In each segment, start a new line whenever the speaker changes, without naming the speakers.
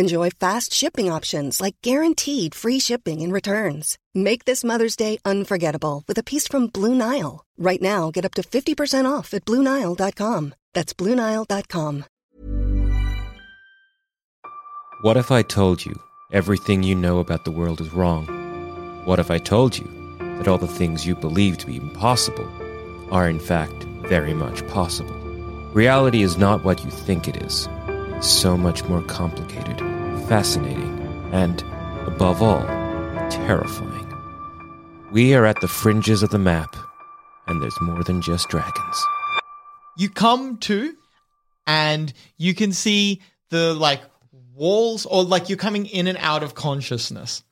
Enjoy fast shipping options like guaranteed free shipping and returns. Make this Mother's Day unforgettable with a piece from Blue Nile. Right now, get up to 50% off at BlueNile.com. That's BlueNile.com.
What if I told you everything you know about the world is wrong? What if I told you that all the things you believe to be impossible are in fact very much possible? Reality is not what you think it is. So much more complicated, fascinating, and, above all, terrifying. We are at the fringes of the map, and there's more than just dragons.
you come to and you can see the like walls or like you're coming in and out of consciousness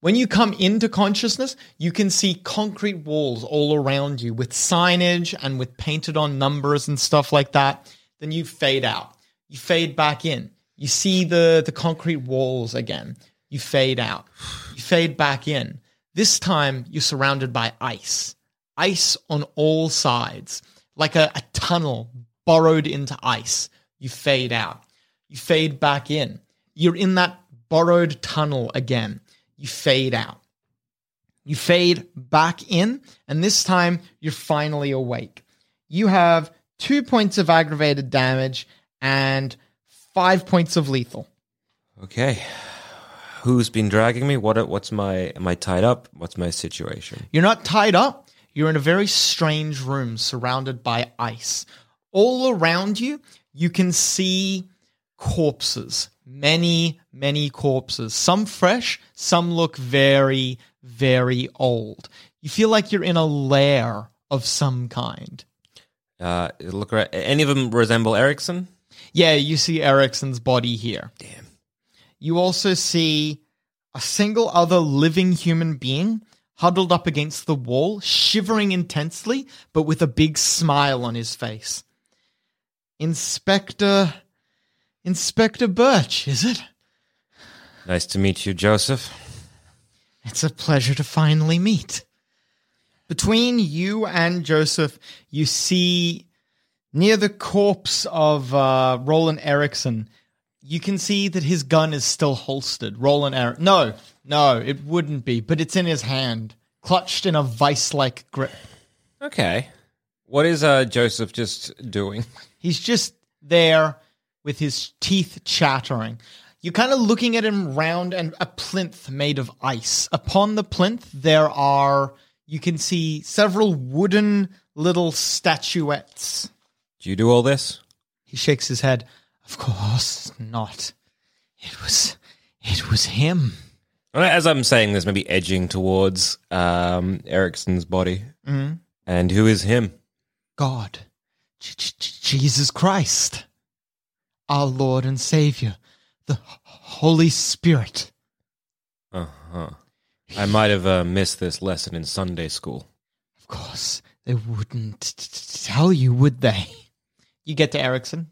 when you come into consciousness you can see concrete walls all around you with signage and with painted on numbers and stuff like that then you fade out you fade back in you see the the concrete walls again you fade out you fade back in this time you're surrounded by ice ice on all sides like a, a tunnel burrowed into ice. You fade out. You fade back in. You're in that borrowed tunnel again. You fade out. You fade back in, and this time you're finally awake. You have two points of aggravated damage and five points of lethal.
Okay. Who's been dragging me? What? What's my? Am I tied up? What's my situation?
You're not tied up. You're in a very strange room surrounded by ice. All around you, you can see corpses. Many, many corpses. Some fresh, some look very, very old. You feel like you're in a lair of some kind.
Uh, look. Any of them resemble Erickson?
Yeah, you see Erickson's body here.
Damn.
You also see a single other living human being huddled up against the wall, shivering intensely, but with a big smile on his face. Inspector. Inspector Birch, is it?
Nice to meet you, Joseph.
It's a pleasure to finally meet. Between you and Joseph, you see near the corpse of uh, Roland Erickson, you can see that his gun is still holstered. Roland Eric. No, no, it wouldn't be, but it's in his hand, clutched in a vice like grip.
Okay. What is uh, Joseph just doing?
He's just there with his teeth chattering. You're kind of looking at him round and a plinth made of ice. Upon the plinth, there are, you can see several wooden little statuettes.
Do you do all this?
He shakes his head. Of course not. It was, it was him.
As I'm saying this, maybe edging towards um, Erickson's body.
Mhm.
And who is him?
God, Jesus Christ, our Lord and Savior, the Holy Spirit.
Uh huh. I might have uh, missed this lesson in Sunday school.
Of course, they wouldn't t- t- tell you, would they? You get to Erickson.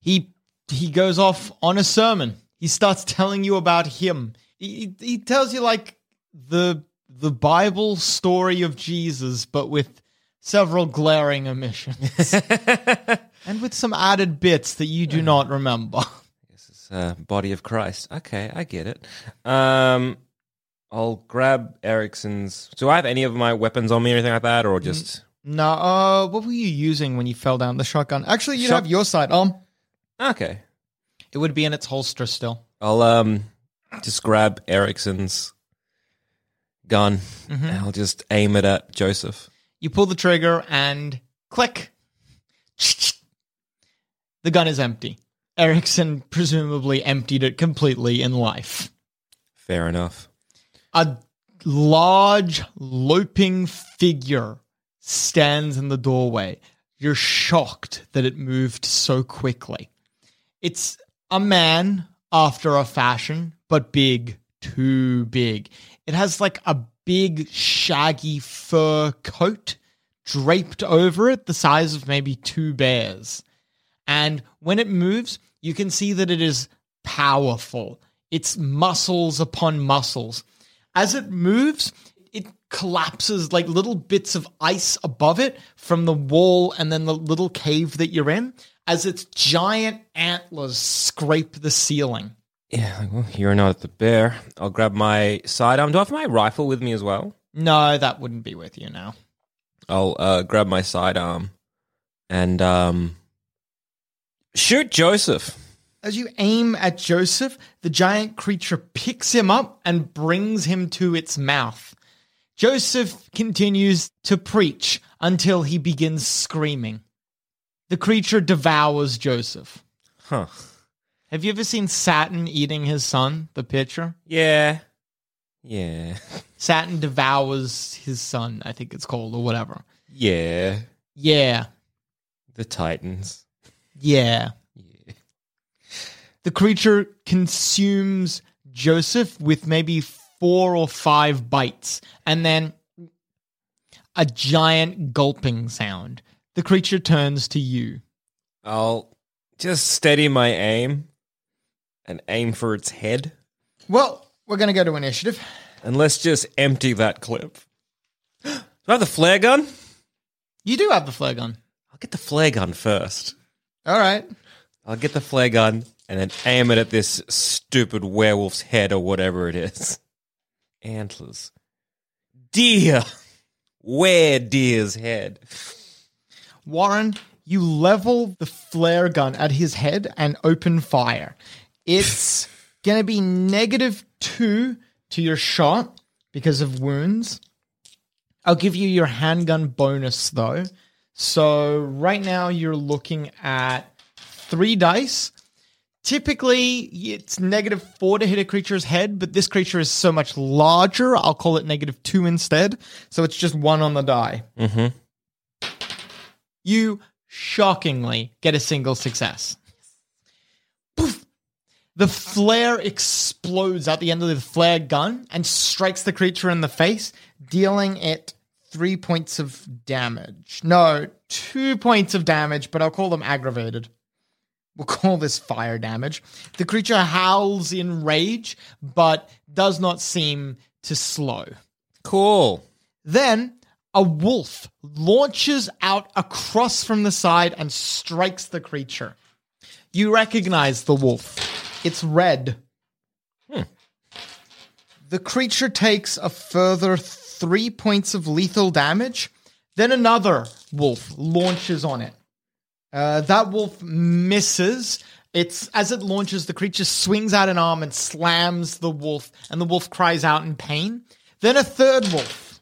He he goes off on a sermon. He starts telling you about him. He, he tells you like the the Bible story of Jesus, but with several glaring omissions, and with some added bits that you do not remember.
This is uh, body of Christ. Okay, I get it. Um, I'll grab Erickson's. Do I have any of my weapons on me or anything like that, or just?
No, uh, what were you using when you fell down? The shotgun. Actually, you'd
Shot-
have your side. Um,
Okay,
it would be in its holster still.
I'll um just grab Erickson's gun. and I'll just aim it at Joseph.
You pull the trigger and click. The gun is empty. Erickson presumably emptied it completely in life.
Fair enough.
A large, loping figure stands in the doorway. You're shocked that it moved so quickly. It's a man after a fashion, but big, too big. It has like a big, shaggy fur coat draped over it, the size of maybe two bears. And when it moves, you can see that it is powerful. It's muscles upon muscles. As it moves, it collapses like little bits of ice above it from the wall and then the little cave that you're in as its giant antlers scrape the ceiling.
Yeah, well, you're not at the bear. I'll grab my sidearm. Do I have my rifle with me as well?
No, that wouldn't be with you now.
I'll uh, grab my sidearm and um, shoot Joseph.
As you aim at Joseph, the giant creature picks him up and brings him to its mouth. Joseph continues to preach until he begins screaming. The creature devours Joseph.
Huh.
Have you ever seen Saturn eating his son, the pitcher?
Yeah. Yeah.
Saturn devours his son, I think it's called, or whatever.
Yeah.
Yeah,
The Titans.
yeah. The creature consumes Joseph with maybe four or five bites, and then a giant gulping sound. The creature turns to you.
I'll just steady my aim and aim for its head.
Well, we're going to go to initiative.
And let's just empty that clip. Do I have the flare gun?
You do have the flare gun.
I'll get the flare gun first.
All right.
I'll get the flare gun and then aim it at this stupid werewolf's head or whatever it is. Antlers. Deer. Where deer's head?
Warren, you level the flare gun at his head and open fire. It's going to be negative two to your shot because of wounds. I'll give you your handgun bonus though. So right now you're looking at three dice. Typically, it's negative four to hit a creature's head, but this creature is so much larger. I'll call it negative two instead. So it's just one on the die.
Mm-hmm.
You shockingly get a single success. Poof! The flare explodes at the end of the flare gun and strikes the creature in the face, dealing it three points of damage. No, two points of damage, but I'll call them aggravated. We'll call this fire damage. The creature howls in rage, but does not seem to slow.
Cool.
Then a wolf launches out across from the side and strikes the creature. You recognize the wolf. It's red. Hmm. The creature takes a further three points of lethal damage. Then another wolf launches on it. Uh, that wolf misses. It's as it launches, the creature swings out an arm and slams the wolf, and the wolf cries out in pain. Then a third wolf,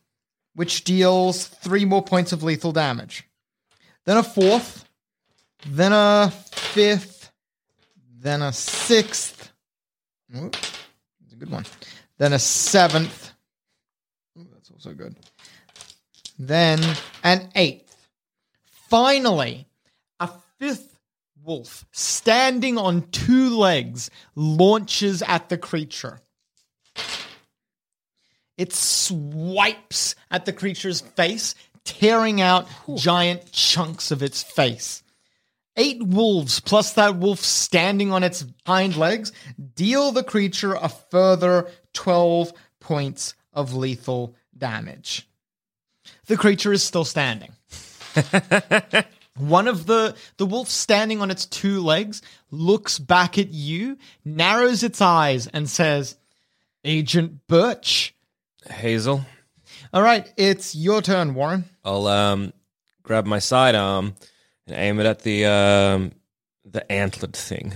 which deals three more points of lethal damage. Then a fourth, then a fifth, then a sixth. That's a good one. Then a seventh. Ooh, that's also good. Then an eighth. Finally, fifth wolf, standing on two legs, launches at the creature. It swipes at the creature's face, tearing out giant chunks of its face. Eight wolves, plus that wolf standing on its hind legs, deal the creature a further 12 points of lethal damage. The creature is still standing. One of the the wolf standing on its two legs looks back at you, narrows its eyes, and says, "Agent Birch."
Hazel.
All right, it's your turn, Warren.
I'll um grab my sidearm and aim it at the um the antlered thing.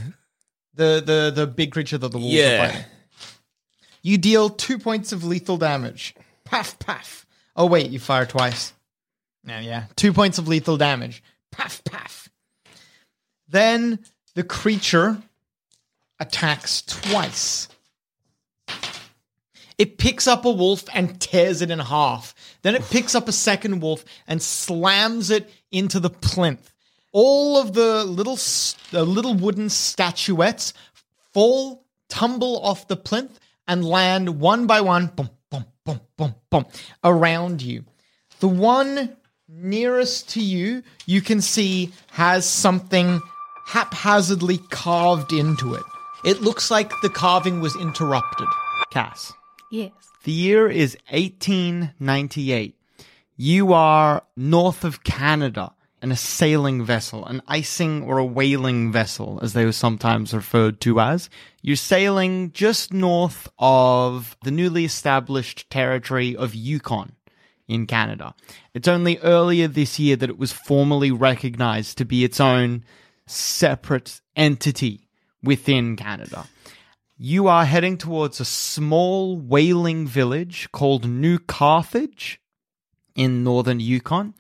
The the the big creature that the wolves are
Yeah.
fighting. You deal two points of lethal damage.
Paff, paff. Oh, wait, you fire twice. No, yeah. Two points of lethal damage. Paff, paff. Then the creature attacks twice. It picks up a wolf and tears it in half. Then it picks up a second wolf and slams it into the plinth. All of the little the little wooden statuettes fall, tumble off the plinth, and land one by one, boom, boom, boom, boom, boom, around you. The one nearest to you, you can see has something haphazardly carved into it. It looks like the carving was interrupted.
Cass.
Yes.
The year is 1898. You are north of Canada in a sailing vessel, an icing or a whaling vessel, as they were sometimes referred to as. You're sailing just north of the newly established territory of Yukon in Canada. It's only earlier this year that it was formally recognized to be its own separate entity within Canada. You are heading towards a small whaling village called New Carthage in northern Yukon.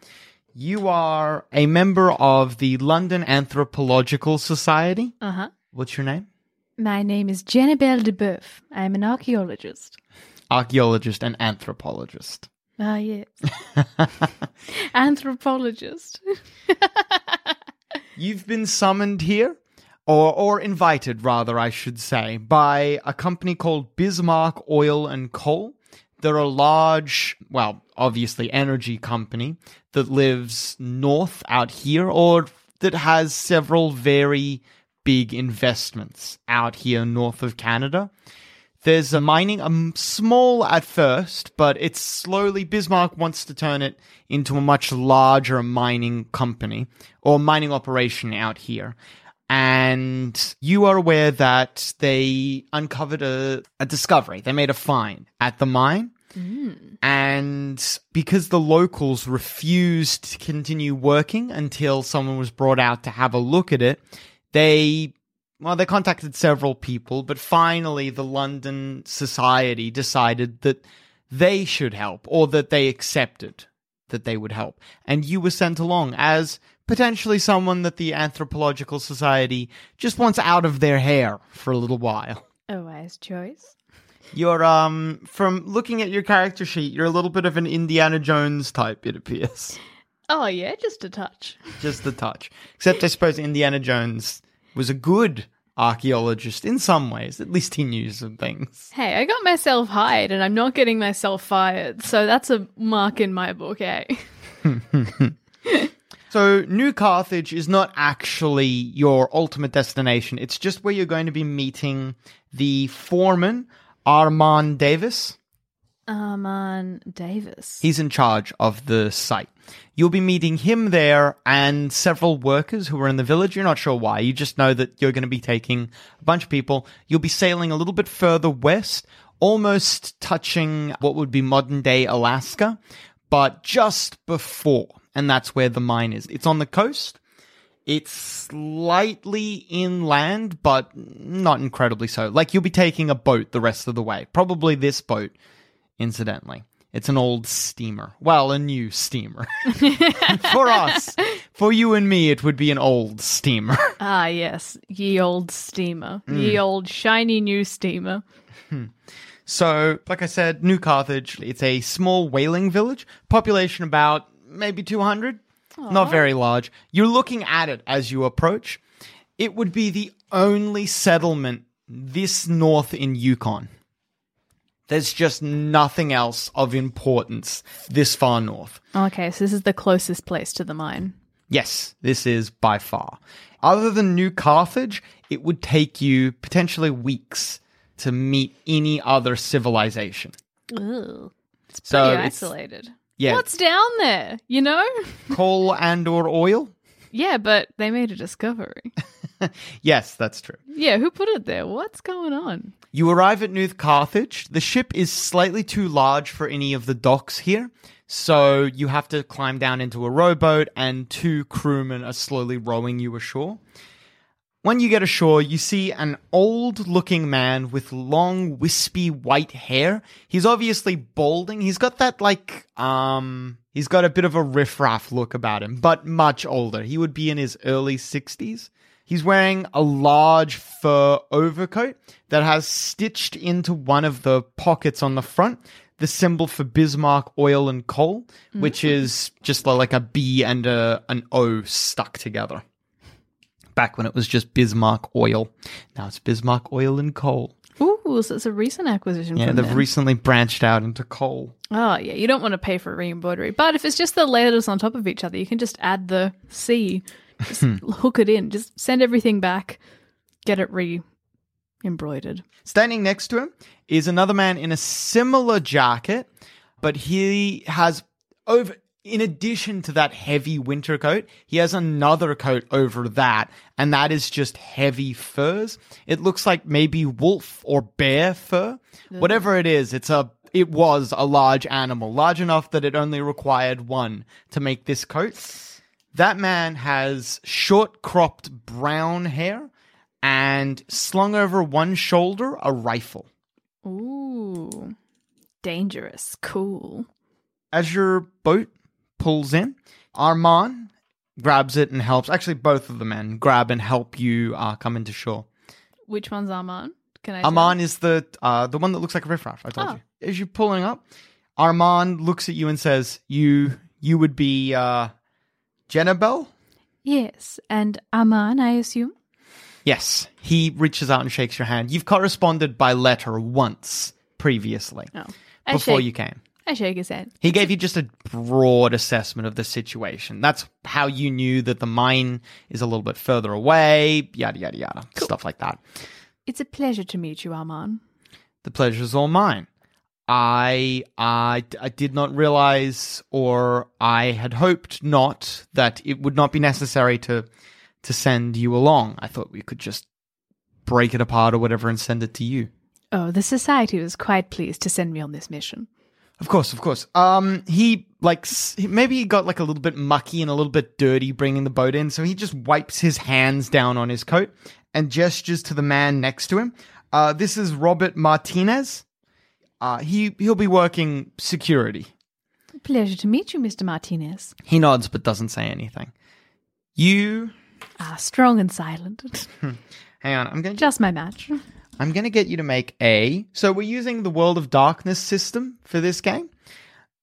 You are a member of the London Anthropological Society.
Uh huh.
What's your name?
My name is Jennifer DeBeuf. I'm an archaeologist.
Archaeologist and anthropologist.
Ah, yes. Anthropologist.
You've been summoned here, or or invited, rather, I should say, by a company called Bismarck Oil and Coal. They're a large, well, obviously energy company that lives north out here, or that has several very big investments out here north of Canada. There's a mining, um, small at first, but it's slowly, Bismarck wants to turn it into a much larger mining company or mining operation out here. And you are aware that they uncovered a, a discovery. They made a find at the mine. And because the locals refused to continue working until someone was brought out to have a look at it, they well, they contacted several people, but finally the London Society decided that they should help or that they accepted that they would help. And you were sent along as potentially someone that the Anthropological Society just wants out of their hair for a little while.
A wise choice.
You're, um, from looking at your character sheet, you're a little bit of an Indiana Jones type, it appears.
Oh, yeah, just a touch.
Just a touch. Except I suppose Indiana Jones was a good archaeologist in some ways. At least he knew some things.
Hey, I got myself hired and I'm not getting myself fired, so that's a mark in my book, eh?
So, New Carthage is not actually your ultimate destination. It's just where you're going to be meeting the foreman, Armand Davis.
Arman Davis.
He's in charge of the site. You'll be meeting him there and several workers who are in the village. You're not sure why. You just know that you're going to be taking a bunch of people. You'll be sailing a little bit further west, almost touching what would be modern day Alaska, but just before. And that's where the mine is. It's on the coast. It's slightly inland, but not incredibly so. Like you'll be taking a boat the rest of the way. Probably this boat, incidentally. It's an old steamer. Well, a new steamer. for us. For you and me, it would be an old steamer.
ah, yes, ye old steamer. Ye old shiny new steamer.
So, like I said, New Carthage, it's a small whaling village, population about maybe 200, not very large. You're looking at it as you approach. It would be the only settlement this north in Yukon. There's just nothing else of importance this far north.
Okay, so this is the closest place to the mine.
Yes, this is by far. Other than New Carthage, it would take you potentially weeks to meet any other civilization.
Ugh. It's pretty
So it's-
isolated.
yeah.
What's down there? You know?
Coal and or oil?
yeah, but they made a discovery.
Yes, that's true.
yeah, who put it there? What's going on?
You arrive at New Carthage. The ship is slightly too large for any of the docks here, so you have to climb down into a rowboat, and two crewmen are slowly rowing you ashore. When you get ashore, you see an old looking man with long, wispy white hair. He's obviously balding. He's got that, like, um, he's got a bit of a riffraff look about him, but much older. He would be in his early 60s. He's wearing a large fur overcoat that has stitched into one of the pockets on the front the symbol for Bismarck oil and coal, mm. which is just like a B and a, an O stuck together. Back when it was just Bismarck oil. Now it's Bismarck oil and coal.
Ooh, so it's a recent acquisition.
Yeah, they've
them.
recently branched out into coal.
Oh, yeah, you don't want to pay for re-embroidery. But if it's just the letters on top of each other, you can just add the C, just hook it in, just send everything back, get it re-embroidered.
Standing next to him is another man in a similar jacket, but he has over in addition to that heavy winter coat, he has another coat over that, and that is just heavy furs. It looks like maybe wolf or bear fur. Whatever it is, it's a it was a large animal, large enough that it only required one to make this coat. That man has short cropped brown hair and slung over one shoulder a rifle.
Ooh, dangerous. Cool.
As your boat pulls in, Armand grabs it and helps. Actually, both of the men grab and help you uh, come into shore.
Which one's Armand? Can I? tell?
Armand is the uh, the one that looks like a riffraff. I told
Oh.
you. As you're pulling up, Armand looks at you and says, "You you would be uh, Jenabel."
Yes, and Armand, I assume.
Yes. He reaches out and shakes your hand. You've corresponded by letter once previously
Oh, I
before
shake,
you came.
I shake his hand.
He gave you just a broad assessment of the situation. That's how you knew that the mine is a little bit further away, yada, yada, yada. Stuff like that.
It's a pleasure to meet you, Armand.
The pleasure's all mine. I, I, I did not realize, or I had hoped not, that it would not be necessary to, to send you along. I thought we could just break it apart or whatever and send it to you.
Oh, the society was quite pleased to send me on this mission.
Of course, of course. Um, he like maybe he got like a little bit mucky and a little bit dirty bringing the boat in, so he just wipes his hands down on his coat and gestures to the man next to him. Uh, this is Robert Martinez. Uh, he he'll be working security.
Pleasure to meet you, Mr. Martinez.
He nods but doesn't say anything. You
are strong and silent.
hang on. I'm gonna
Just my match.
I'm going to get you to make a. So we're using the World of Darkness system for this game,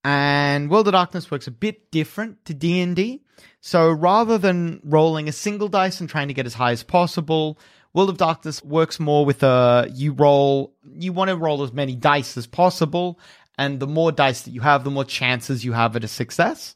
and World of Darkness works a bit different to D and D. So rather than rolling a single dice and trying to get as high as possible, World of Darkness works more with a you roll. You want to roll as many dice as possible, and the more dice that you have, the more chances you have at a success.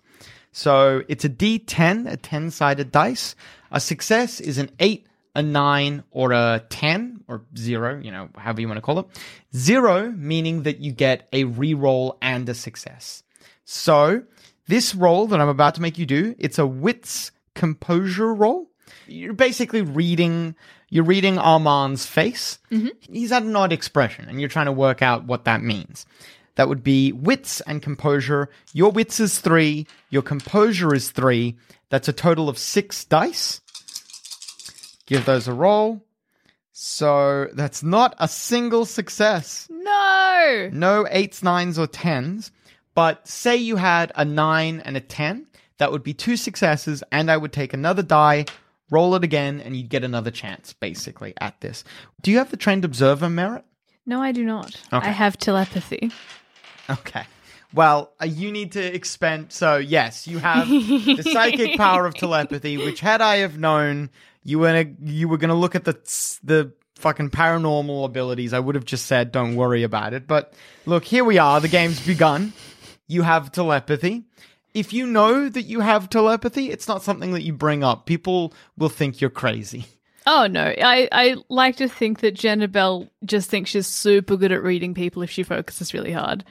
So it's a D10, a 10 sided dice. A success is an 8, a 9, or a 10, or 0, you know, however you want to call it. 0 meaning that you get a reroll and a success. So this roll that I'm about to make you do, it's a wits composure roll. You're basically reading you're reading Armand's face. Mm-hmm. He's had an odd expression, and you're trying to work out what that means. That would be wits and composure. Your wits is three. Your composure is three. That's a total of six dice. Give those a roll. So that's not a single success.
No!
No eights, nines, or tens. But say you had a nine and a ten, that would be two successes, and I would take another die, roll it again, and you'd get another chance, basically, at this. Do you have the trained observer merit?
No, I do not.
Okay.
I have telepathy.
Okay. Well, uh, you need to expend. So yes, you have the psychic power of telepathy. Which, had I have known, you were gonna, you were going to look at the the fucking paranormal abilities. I would have just said, "Don't worry about it." But look, here we are. The game's begun. You have telepathy. If you know that you have telepathy, it's not something that you bring up. People will think you're crazy.
Oh no, I, I like to think that Jenna Bell just thinks she's super good at reading people if she focuses really hard.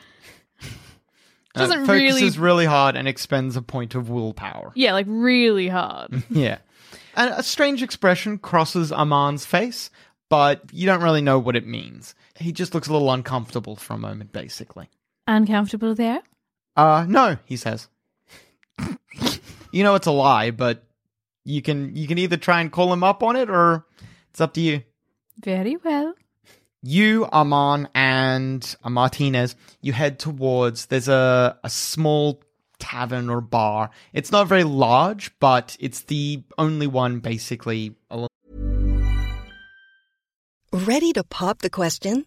Doesn't
uh,
really,
really hard and expends a point of willpower.
yeah, like really hard.
Yeah. And a strange expression crosses Armand's face, but you don't really know what it means. He just looks a little uncomfortable for a moment, basically.
Uncomfortable there?
Uh, no, he says. You know it's a lie, but you can you can either try and call him up on it or it's up to you.
Very well.
You, Arman, and uh, Martinez, you head towards there's a, a small tavern or bar. It's not very large, but it's the only one basically
Ready to pop the question?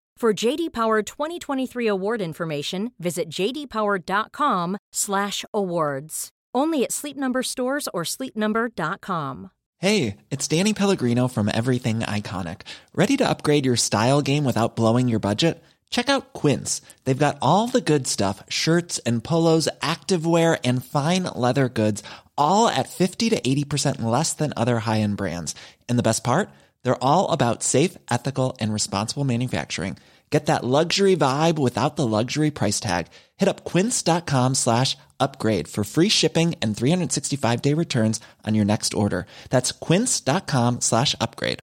For JD Power 2023 award information, visit jdpower.com/awards. Only at Sleep Number stores or sleepnumber.com.
Hey, it's Danny Pellegrino from Everything Iconic. Ready to upgrade your style game without blowing your budget? Check out Quince. They've got all the good stuff shirts and polos, activewear, and fine leather goods, all at 50 to 80% less than other high end brands. And the best part? They're all about safe, ethical, and responsible manufacturing. Get that luxury vibe without the luxury price tag. Hit up quince.com slash upgrade for free shipping and 365 day returns on your next order. That's quince.com slash upgrade.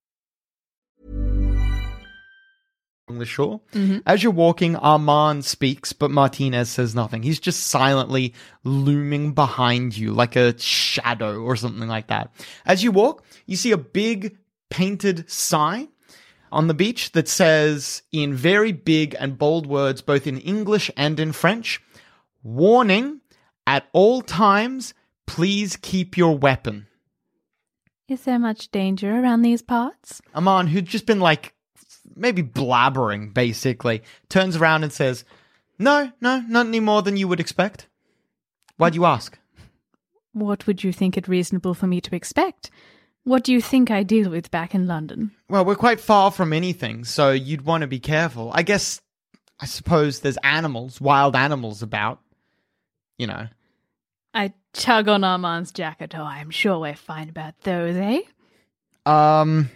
the shore. Mm-hmm. As you're walking, Armand speaks, but Martinez says nothing. He's just silently looming behind you like a shadow or something like that. As you walk, you see a big painted sign on the beach that says in very big and bold words, both in English and in French, warning, at all times, please keep your weapon.
Is there much danger around these parts?
Armand, who'd just been like maybe blabbering, basically, turns around and says, No, no, not any more than you would expect. Why do you ask?
What would you think it reasonable for me to expect? What do you think I deal with back in London?
Well, we're quite far from anything, so you'd want to be careful. I guess, I suppose there's animals, wild animals about. You know.
I tug on Armand's jacket. Oh, I'm sure we're fine about those, eh?
Um,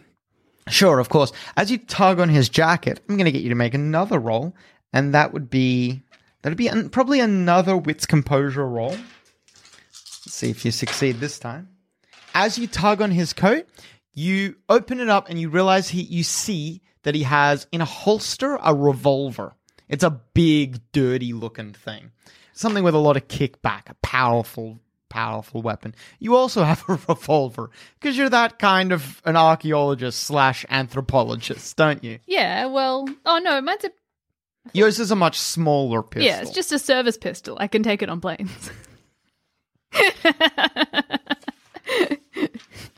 sure, of course. As you tug on his jacket, I'm going to get you to make another roll, and that would be that'd be an, probably another wits composure roll. Let's see if you succeed this time. As you tug on his coat, you open it up and you realize he you see that he has in a holster a revolver. It's a big, dirty looking thing. Something with a lot of kickback, a powerful, powerful weapon. You also have a revolver because you're that kind of an archaeologist slash anthropologist, don't you?
Yeah, well, oh no, mine's a
Yours is a much smaller pistol.
yeah, it's just a service pistol. I can take it on planes.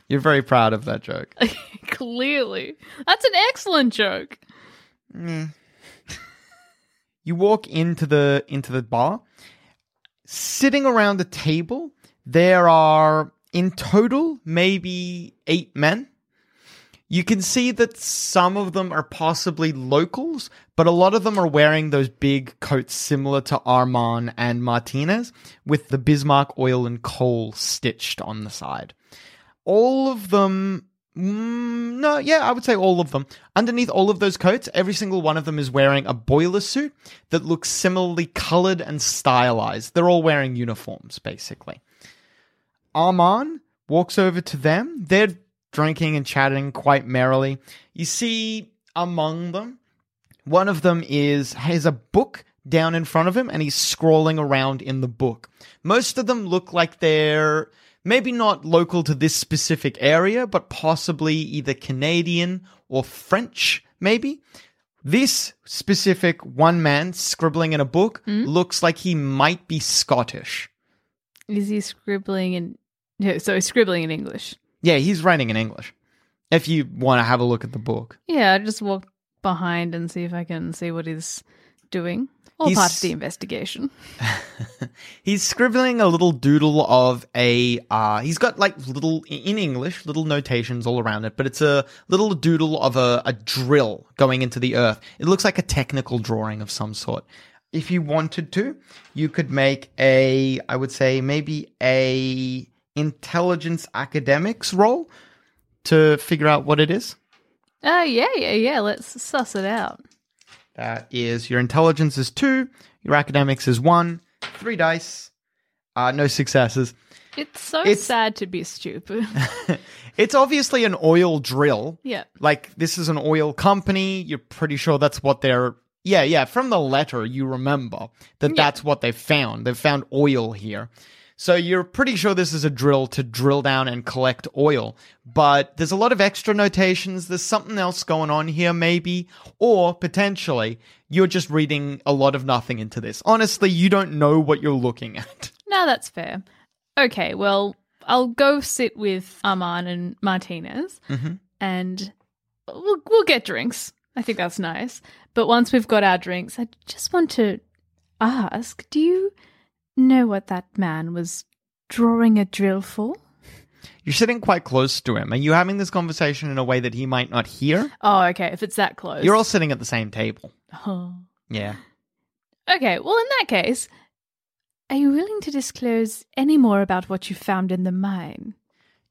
You're very proud of that joke.
Clearly, that's an excellent joke.
you walk into the into the bar. Sitting around the table there are in total maybe eight men. You can see that some of them are possibly locals but a lot of them are wearing those big coats similar to Armand and martinez with the bismarck oil and coal stitched on the side all of them Mm, no, yeah, I would say all of them. Underneath all of those coats, every single one of them is wearing a boiler suit that looks similarly colored and stylized. They're all wearing uniforms, basically. Arman walks over to them. They're drinking and chatting quite merrily. You see among them, one of them is has a book down in front of him and he's scrolling around in the book. Most of them look like they're maybe not local to this specific area, but possibly either Canadian or French, maybe. This specific one man scribbling in a book hmm? looks like he might be Scottish.
Is he scribbling in? So he's scribbling in English.
Yeah, he's writing in English. If you want to have a look at the book.
Yeah, I just walk behind and see if I can see what he's doing. All part of the investigation.
He's scribbling a little doodle of a. Uh, he's got like little in English, little notations all around it, but it's a little doodle of a, a drill going into the earth. It looks like a technical drawing of some sort. If you wanted to, you could make a. I would say maybe a intelligence academics roll to figure out what it is.
Oh, yeah, yeah, yeah. Let's suss it out.
That is your intelligence is two, your academics is one, three dice, uh, no successes.
It's so
It's-
sad to be stupid.
It's obviously an oil drill.
yeah.
Like this is an oil company. You're pretty sure that's what they're. Yeah, yeah. From the letter, you remember that that's what they found. They found oil here. So you're pretty sure this is a drill to drill down and collect oil. But there's a lot of extra notations. There's something else going on here, maybe. Or potentially, you're just reading a lot of nothing into this. Honestly, you don't know what you're looking at.
No, that's fair. Okay, well, I'll go sit with Arman and Martinez, mm-hmm. and we'll we'll get drinks. I think that's nice. But once we've got our drinks, I just want to ask: Do you know what that man was drawing a drill for?
You're sitting quite close to him. Are you having this conversation in a way that he might not hear?
Oh, okay. If it's that close,
You're all sitting at the same table.
Oh.
Yeah.
Okay, well, in that case, are you willing to disclose any more about what you found in the mine?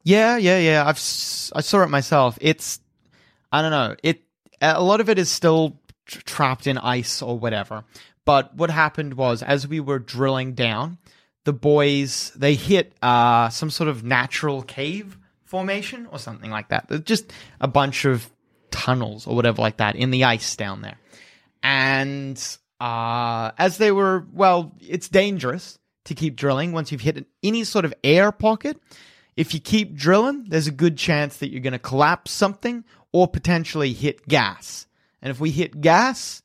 Yeah, yeah, yeah. I've s- I saw it myself. It's I don't know. It a lot of it is still tr- trapped in ice or whatever. But what happened was as we were drilling down, the boys they hit uh some sort of natural cave formation or something like that. Just a bunch of tunnels or whatever like that in the ice down there. And uh, as they were, well, it's dangerous to keep drilling once you've hit any sort of air pocket. If you keep drilling, there's a good chance that you're going to collapse something or potentially hit gas. And if we hit gas,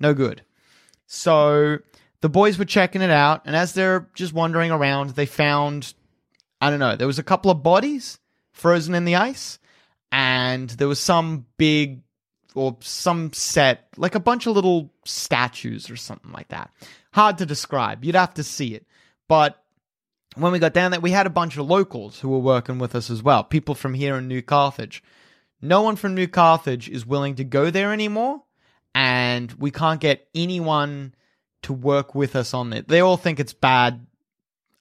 no good. So the boys were checking it out, and as they're just wandering around, they found, I don't know, there was a couple of bodies frozen in the ice, and there was some big or some set, like a bunch of little statues or something like that. Hard to describe. You'd have to see it. But when we got down there, we had a bunch of locals who were working with us as well. People from here in New Carthage. No one from New Carthage is willing to go there anymore, and we can't get anyone to work with us on it. They all think it's bad.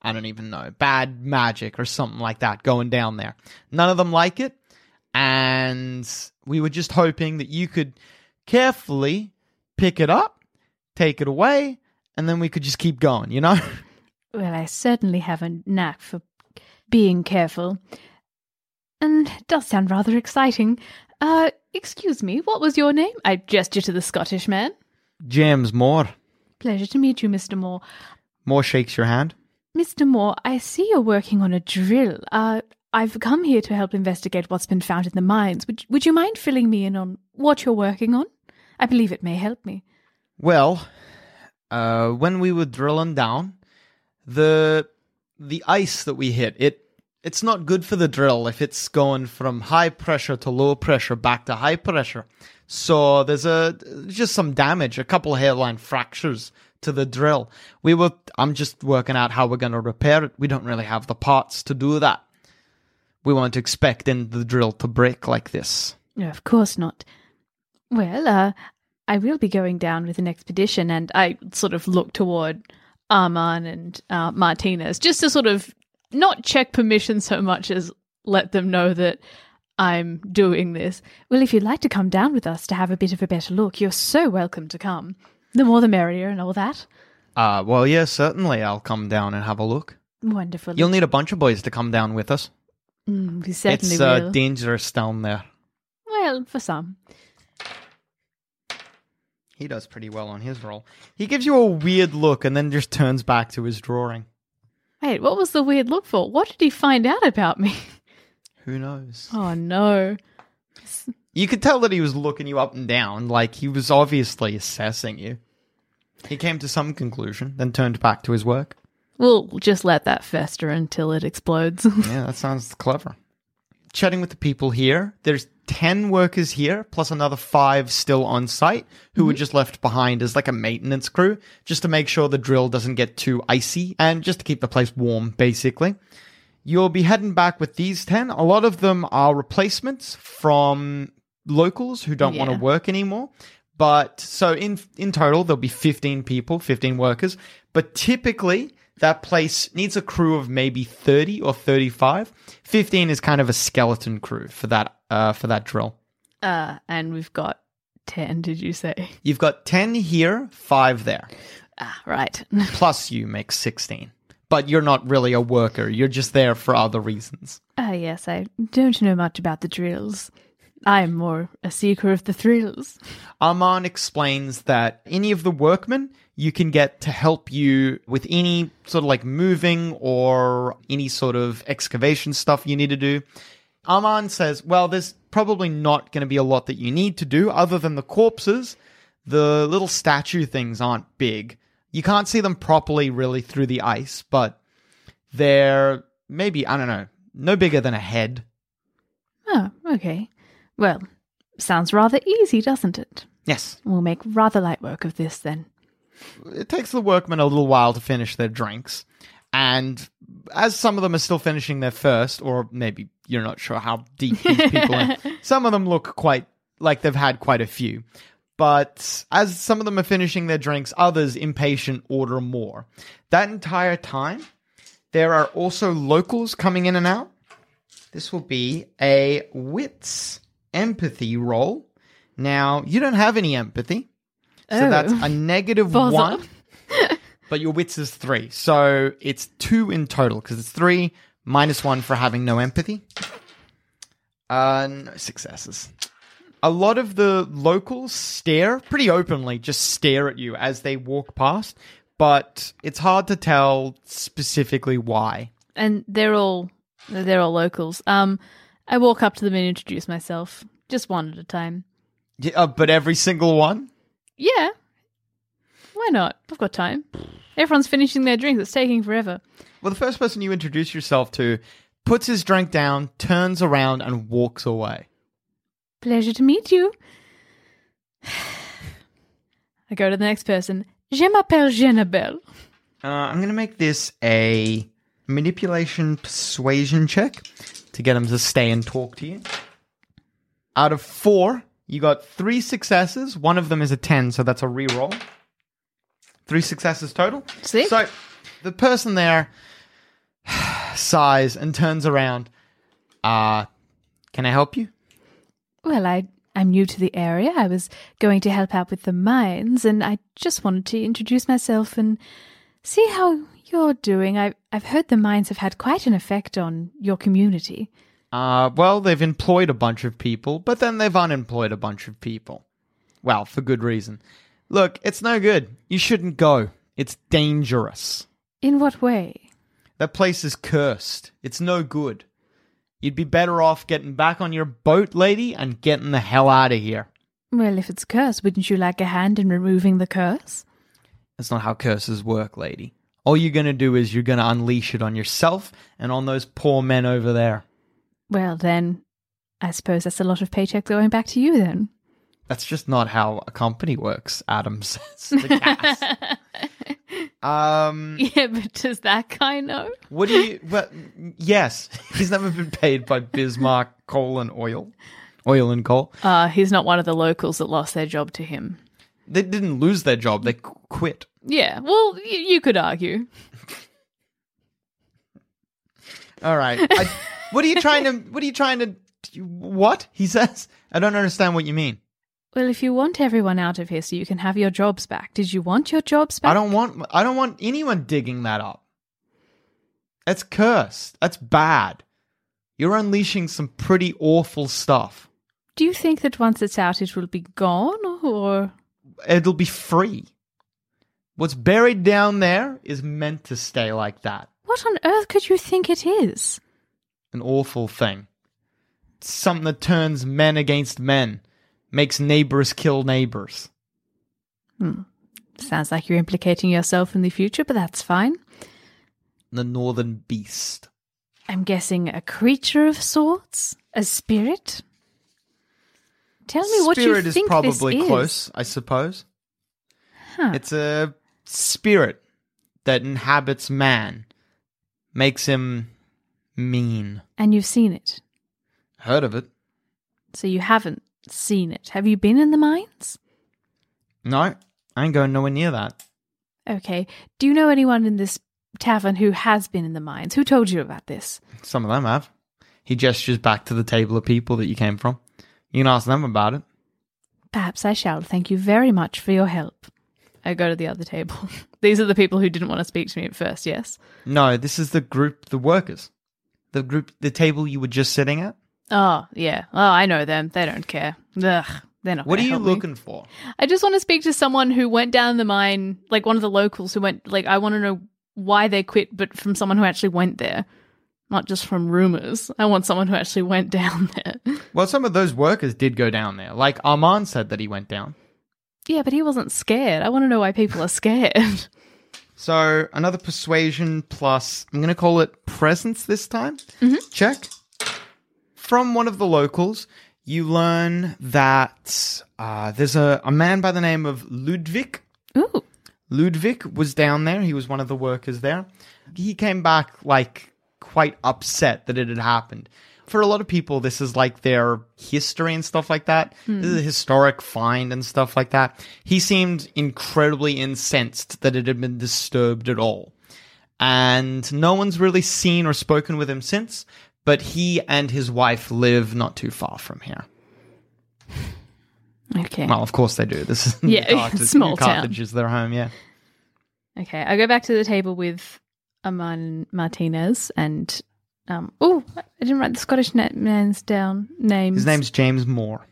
I don't even know, bad magic or something like that going down there. None of them like it, and we were just hoping that you could carefully pick it up, take it away, and then we could just keep going, you know?
Well, I certainly have a knack for being careful. And it does sound rather exciting. Uh, excuse me, what was your name? I gesture to the Scottish man.
James Moore.
Pleasure to meet you, Mr. Moore.
Moore shakes your hand.
Mr. Moore, I see you're working on a drill. Uh, I've come here to help investigate what's been found in the mines. Would, would you mind filling me in on what you're working on? I believe it may help me.
Well, uh, when we were drilling down, the the ice that we hit, it it's not good for the drill if it's going from high pressure to low pressure back to high pressure. So there's a just some damage, a couple hairline fractures to the drill. We were I'm just working out how we're going to repair it. We don't really have the parts to do that. We weren't expecting the drill to break like this.
No, of course not. Well, uh, I will be going down with an expedition, and I sort of look toward Arman and uh, Martinez just to sort of not check permission so much as let them know that I'm doing this. Well, if you'd like to come down with us to have a bit of a better look, you're so welcome to come. The more the merrier, and all that.
Uh well, yeah, certainly I'll come down and have a look.
Wonderful.
You'll need a bunch of boys to come down with us.
Mm, we certainly
it's uh, dangerous down there.
well, for some.
He does pretty well on his roll. He gives you a weird look and then just turns back to his drawing.
Wait, what was the weird look for? What did he find out about me?
Who knows?
Oh no.
You could tell that he was looking you up and down, like he was obviously assessing you. He came to some conclusion, then turned back to his work.
We'll just let that fester until it explodes.
Yeah, that sounds clever. Chatting with the people here. There's 10 workers here, plus another five still on site who were mm-hmm. just left behind as like a maintenance crew, just to make sure the drill doesn't get too icy and just to keep the place warm, basically. You'll be heading back with these 10. A lot of them are replacements from locals who don't want to work anymore. But so in in total there'll be 15 people, 15 workers, but typically that place needs a crew of maybe 30 or 35. 15 is kind of a skeleton crew for that uh for that drill.
Uh, and we've got 10, did you say?
You've got 10 here, 5 there.
Ah, right.
Plus you make 16. But you're not really a worker. You're just there for other reasons.
Ah, yes, I don't know much about the drills. I am more a seeker of the thrills.
Armand explains that any of the workmen you can get to help you with any sort of like moving or any sort of excavation stuff you need to do. Armand says, well, there's probably not going to be a lot that you need to do other than the corpses. The little statue things aren't big. You can't see them properly really through the ice, but they're maybe, I don't know, no bigger than a head.
Oh, okay. Well, sounds rather easy, doesn't it?
Yes.
We'll make rather light work of this then.
It takes the workmen a little while to finish their drinks. And as some of them are still finishing their first, or maybe you're not sure how deep these people are, some of them look quite like they've had quite a few. But as some of them are finishing their drinks, others, impatient, order more. That entire time, there are also locals coming in and out. This will be a wits empathy roll. Now, you don't have any empathy. So
Oh.
that's a negative one. but your wits is three. So it's two in total because it's three minus one for having no empathy. Uh, no successes. A lot of the locals stare pretty openly, just stare at you as they walk past, but it's hard to tell specifically why.
And they're all they're all locals. Um I walk up to them and introduce myself, just one at a time.
Yeah, uh, but every single one?
Yeah. Why not? I've got time. Everyone's finishing their drinks. It's taking forever.
Well, the first person you introduce yourself to puts his drink down, turns around, and walks away.
Pleasure to meet you. I go to the next person. Je m'appelle Jenabelle.
Uh, I'm going to make this a manipulation persuasion check to get him to stay and talk to you. Out of four, you got three successes. One of them is a 10, so that's a reroll. Three successes total.
See?
So the person there sighs and turns around. Uh, can I help you?
Well, I I'm new to the area. I was going to help out with the mines, and I just wanted to introduce myself and see how you're doing. I I've heard the mines have had quite an effect on your community.
Uh, well, they've employed a bunch of people, but then they've unemployed a bunch of people. Well, for good reason. Look, it's no good. You shouldn't go. It's dangerous.
In what way?
That place is cursed. It's no good. You'd be better off getting back on your boat, lady, and getting the hell out of here.
Well, if it's cursed, wouldn't you like a hand in removing the curse?
That's not how curses work, lady. All you're gonna do is you're gonna unleash it on yourself and on those poor men over there.
Well, then, I suppose that's a lot of paycheck going back to you then.
That's just not how a company works, Adam says. um,
Yeah, but does that guy know?
what do you? Well, yes, he's never been paid by Bismarck Coal and Oil, Oil and Coal.
Uh, he's not one of the locals that lost their job to him.
They didn't lose their job; they qu- quit.
Yeah, well, y- you could argue.
All right. I, what are you trying to? What are you trying to? What he says? I don't understand what you mean.
Well, if you want everyone out of here so you can have your jobs back, did you want your jobs back?
I don't want. I don't want anyone digging that up. That's cursed. That's bad. You're unleashing some pretty awful stuff.
Do you think that once it's out, it will be gone, or
It'll be free. What's buried down there is meant to stay like that.
what on earth could you think it is?
An awful thing. It's something that turns men against men, makes neighbors kill neighbors. Hmm.
Sounds like you're implicating yourself in the future, but that's fine.
The northern beast.
I'm guessing a creature of sorts? A spirit? Tell me what you think
spirit is probably
this is.
close, I suppose.
Huh.
It's a spirit that inhabits man, makes him mean.
And you've seen it.
Heard of it?
So you haven't seen it. Have you been in the mines?
No, I ain't going nowhere near that.
Okay. Do you know anyone in this tavern who has been in the mines? Who told you about this?
Some of them have. He gestures back to the table of people that you came from. You can ask them about it.
Perhaps I shall. Thank you very much for your help. I go to the other table. These are the people who didn't want to speak to me at first, yes?
No, this is the group, the workers. The group, the table you were just sitting at.
Oh, yeah. Oh, I know them. They don't care. Ugh. They're not
What are you
help me.
looking for?
I just want to speak to someone who went down the mine, like one of the locals who went, like, I want to know why they quit, but from someone who actually went there. Not just from rumors. I want someone who actually went down there.
Well, some of those workers did go down there. Like Armand said that he went down.
yeah, but he wasn't scared. I want to know why people are scared.
So another persuasion plus, I'm going to call it presence this time. Check. From one of the locals, you learn that uh, there's a, a man by the name of Ludwig.
Ooh.
Ludwig was down there. He was one of the workers there. He came back like quite upset that it had happened. For a lot of people, this is like their history and stuff like that. This is a historic find and stuff like that. He seemed incredibly incensed that it had been disturbed at all. And no one's really seen or spoken with him since, but he and his wife live not too far from here.
Okay.
Well, of course they do. This is
Yeah,
Carthage,
small town.
Carthage is their home, yeah.
Okay, I go back to the table with Armand Martinez and um. Oh, I didn't write the Scottish man's down names.
His name's James Moore.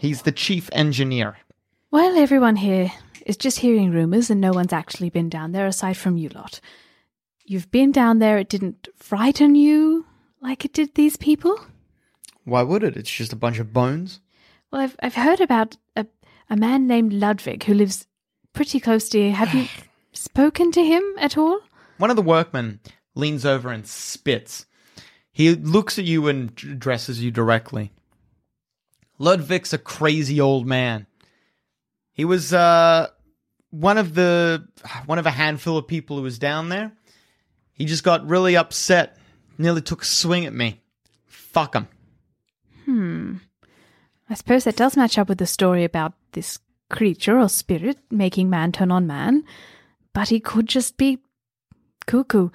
He's the chief engineer.
Well, everyone here is just hearing rumors, and no one's actually been down there aside from you lot. You've been down there. It didn't frighten you like it did these people.
Why would it? It's just a bunch of bones.
Well, I've I've heard about a a man named Ludwig who lives pretty close to you. Have you spoken to him at all?
One of the workmen leans over and spits. He looks at you and addresses you directly. Ludwig's a crazy old man. He was uh, one of the one of a handful of people who was down there. He just got really upset, nearly took a swing at me. Fuck him. Hmm.
I suppose that does match up with the story about this creature or spirit making man turn on man, but he could just be cuckoo.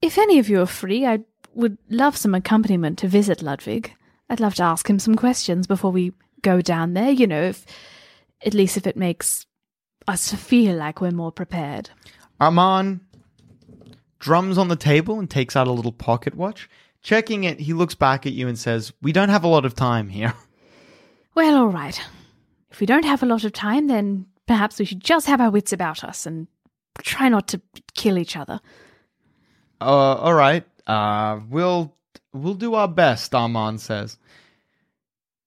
If any of you are free, I would love some accompaniment to visit Ludwig. I'd love to ask him some questions before we go down there, you know, if at least if it makes us feel like we're more prepared.
Armand drums on the table and takes out a little pocket watch. Checking it, he looks back at you and says, We don't have a lot of time here.
Well, all right. If we don't have a lot of time, then perhaps we should just have our wits about us and try not to kill each other.
Uh, all right. Uh, we'll we'll do our best. Armand says.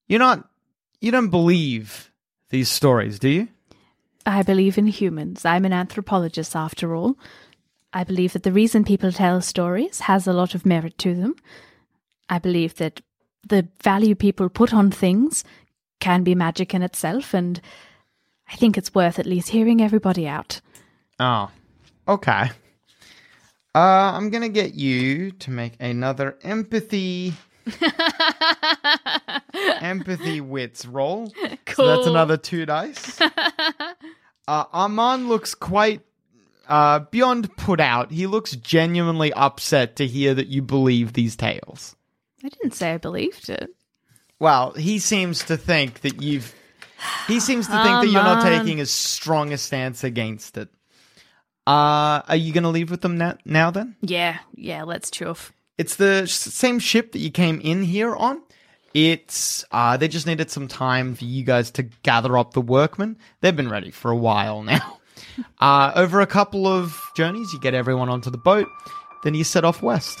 You're not. You don't believe these stories, do you?
I believe in humans. I'm an anthropologist, after all. I believe that the reason people tell stories has a lot of merit to them. I believe that the value people put on things can be magic in itself, and I think it's worth at least hearing everybody out.
Oh, okay. Uh, I'm gonna get you to make another empathy. empathy wits roll. So that's another two dice. uh, Armand looks quite uh, beyond put out. He looks genuinely upset to hear that you believe these tales.
I didn't say I believed it.
Well, he seems to think that you've. He seems to think that you're not
Armand.
taking as strong a stance against it. Uh, are you going to leave with them now, now then?
Yeah, yeah, let's chuff.
It's the same ship that you came in here on. It's uh they just needed some time for you guys to gather up the workmen. They've been ready for a while now. Uh over a couple of journeys you get everyone onto the boat, then you set off west.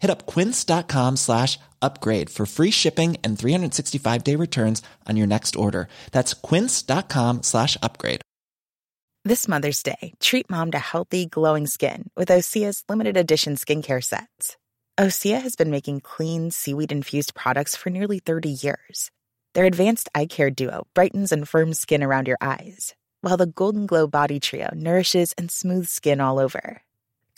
Hit up quince.com slash upgrade for free shipping and 365 day returns on your next order. That's quince.com slash upgrade.
This Mother's Day, treat mom to healthy, glowing skin with Osea's limited edition skincare sets. Osea has been making clean, seaweed infused products for nearly 30 years. Their advanced eye care duo brightens and firms skin around your eyes, while the Golden Glow Body Trio nourishes and smooths skin all over.